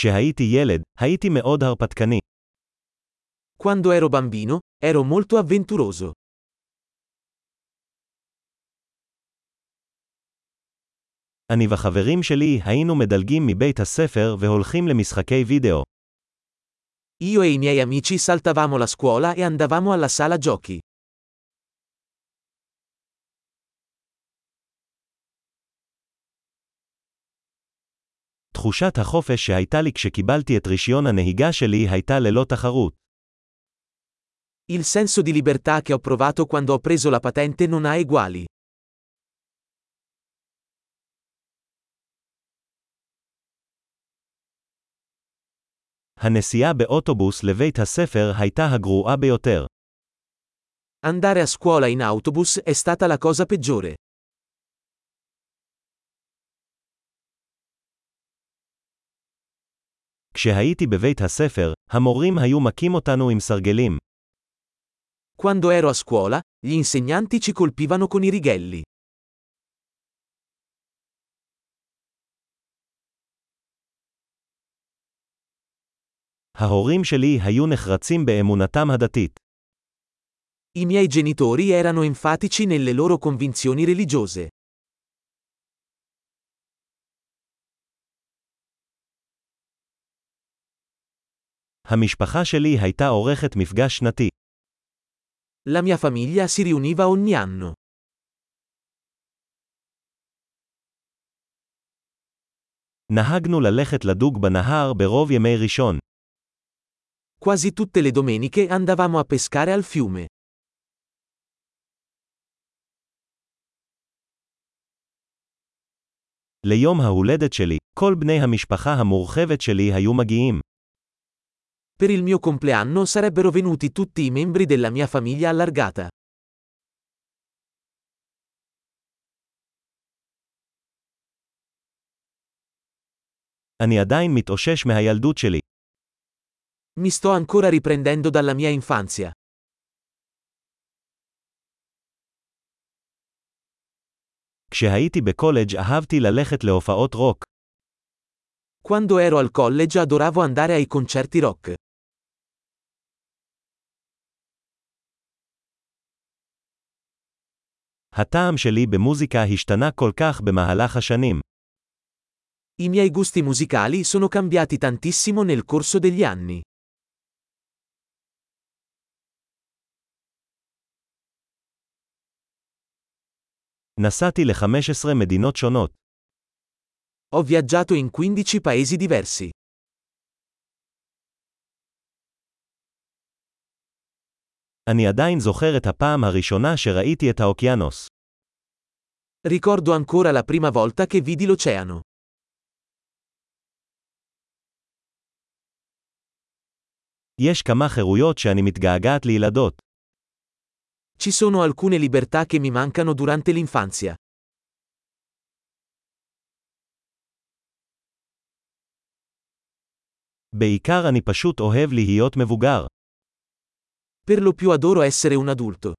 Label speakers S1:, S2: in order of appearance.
S1: כשהייתי ילד, הייתי מאוד הרפתקני.
S2: Quando ero bambino, ero molto avventuroso.
S1: אני וחברים שלי היינו מדלגים מבית הספר והולכים למשחקי וידאו.
S2: Io e i miei amici saltavamo la scuola e andavamo alla sala giochi.
S1: תחושת החופש שהייתה לי כשקיבלתי את רישיון הנהיגה שלי הייתה ללא תחרות.
S2: Il senso di libertà che ho provato quando ho preso la patente non ha eguali.
S1: הנסיעה באוטובוס לבית הספר הייתה הגרועה ביותר.
S2: Andare a scuola in autobus è stata la cosa peggiore.
S1: כשהייתי בבית הספר, המורים היו מכים אותנו עם סרגלים.
S2: Quando ero a scuola, gli insegnanti ci colpivano con i righelli.
S1: ההורים שלי היו נחרצים באמונתם הדתית.
S2: I miei genitori erano enfatici nelle loro convinzioni religiose.
S1: המשפחה שלי הייתה עורכת מפגש שנתי.
S2: La mia famiglia si riuniva ogni anno.
S1: נהגנו ללכת לדוג בנהר ברוב ימי ראשון.
S2: Quasi tutte le domeniche andavamo a pescare al fiume.
S1: ליום ההולדת שלי, כל בני המשפחה המורחבת שלי היו מגיעים.
S2: Per il mio compleanno sarebbero venuti tutti i membri della mia famiglia allargata.
S1: אני עדיין מתאושש מהילדות שלי.
S2: Mi sto ancora riprendendo dalla mia infanzia.
S1: כשהייתי בקולג' אהבתי ללכת להופעות רוק.
S2: Quando ero al college adoravo andare ai concerti rock.
S1: הטעם שלי במוזיקה השתנה כל כך במהלך השנים.
S2: I miei gusti musicali sono cambiati tantissimo nel corso degli anni.
S1: נסעתי ל-15 מדינות שונות.
S2: Ho viaggiato in 15 paesi diversi.
S1: אני עדיין זוכר את הפעם הראשונה שראיתי את האוקיינוס.
S2: Ricordo ancora la prima volta che vidi l'oceano.
S1: יש כמה חירויות שאני מתגעגעת לילדות.
S2: Ci sono alcune libertà che mi mancano durante l'infanzia.
S1: בעיקר אני פשוט אוהב להיות מבוגר.
S2: Per lo più adoro essere un adulto.